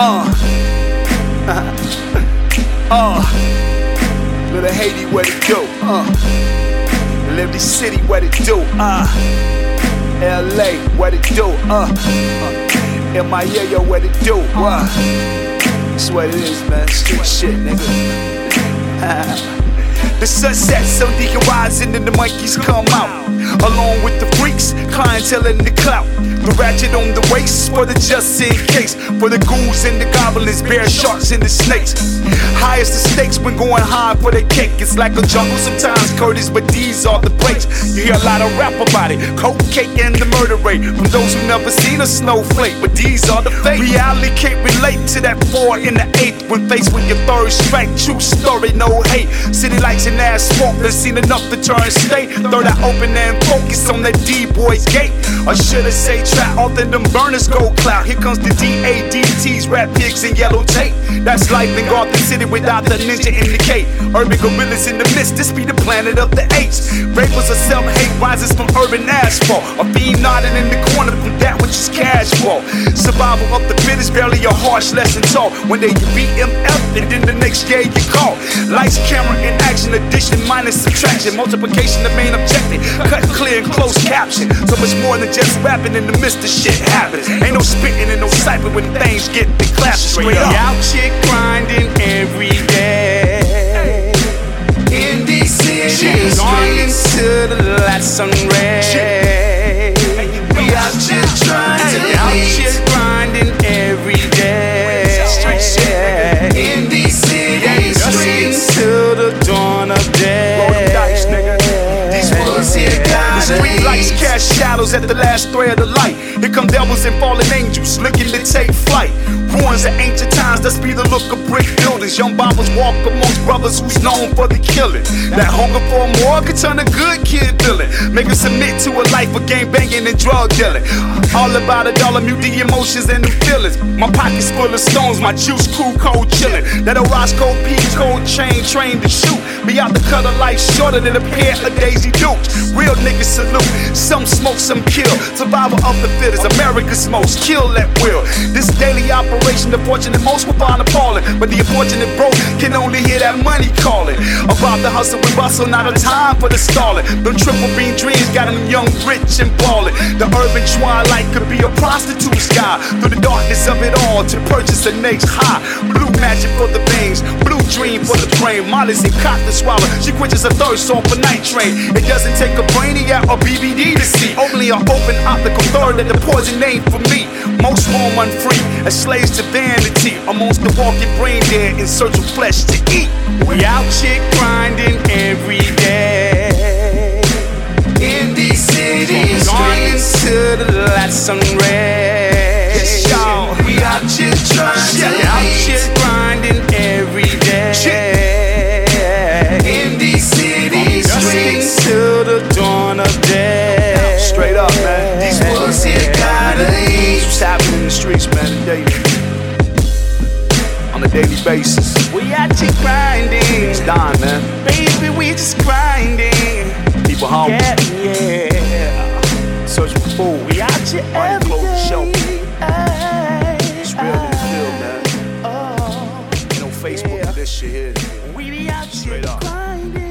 Uh. uh. Little Haiti, what it do? Uh. Liberty City, what it do? Uh. LA, what it do? Uh. uh. MIA, yo, what it do? Uh. That's what it is, man. Street shit, nigga. The sun sets so the horizon and the monkeys come out. Along with the freaks, clientele in the clout. The ratchet on the waist for the just in case. For the ghouls and the goblins, bear sharks and the snakes. Highest the stakes when going high for the cake. It's like a jungle sometimes, Curtis, but these are the breaks. You hear a lot of rap about it. Coke cake and the murder rate. From those who never seen a snowflake, but these are the fakes. Reality can't relate to that four in the eighth when faced with your third strike. True story, no hate. City lights and asphalt, been seen enough to turn state. Third eye open and focus on that D-boy's gate. Or should I say trap off than them burners go clout. Here comes the D-A-D-T's, rap pigs and yellow tape. That's life in Gotham City without the ninja indicate. Urban gorillas in the midst, this be the planet of the apes. Rapers of self-hate rises from urban asphalt. A fiend nodding in the corner from that which is casual. Survival of the fittest, barely a harsh lesson taught. One day you beat MF and then the next day you call. Lights, camera, and action, addition, minus subtraction, multiplication, the main objective. Cut clear and close caption. So much more than just rapping in the midst of shit happens. Ain't no spitting and no siphon when things get the clap straight up. Out shit grinding every day. In these cities, Longing to the last sunray. Lights cast shadows at the last thread of light. Here come devils and fallen angels looking to take flight. Ruins of ancient times, that's be the look of brick buildings. Young bombers walk amongst brothers who's known for the killing. That hunger for more could turn a good kid villain. Make him submit to a life of game banging and drug dealing. All about a dollar, mute the emotions and the feelings. My pockets full of stones, my juice cool, cold chillin'. That Orozco P cold chain trained to shoot. Be out the cut a life shorter than a pair of Daisy Dukes. Real niggas salute. Some smoke, some kill. Survival of the fittest, America's most. Kill at will. This daily operation, the fortunate most will find appalling. But the unfortunate broke can only hear that money calling. About the hustle with bustle, not a time for the stalling. Them triple beam dreams got them young, rich, and ballin'. The urban twilight could be a prostitute's guide. Through the darkness of it all to purchase the next high. Blue magic for the veins, blue dream for the brain. Molly's and cotton to swallow. She quenches her thirst off a night train. It doesn't take a brainiac or BBD to see. Only an open optical third that the poison name for me. Most roam unfree, as slaves to vanity. Amongst the walking brain dead in search of flesh to eat. We out shit grinding every day. In these cities, Longing to the last sunray. Yes, y'all. We out here trying to Yeah, out lead. daily basis. We out here grinding. It's man. Baby, we just grinding. People hungry. Yeah, yeah. Search for food. We out here every It's real and real, man. Oh, no Facebook yeah. this shit here. We be out Straight up. grinding.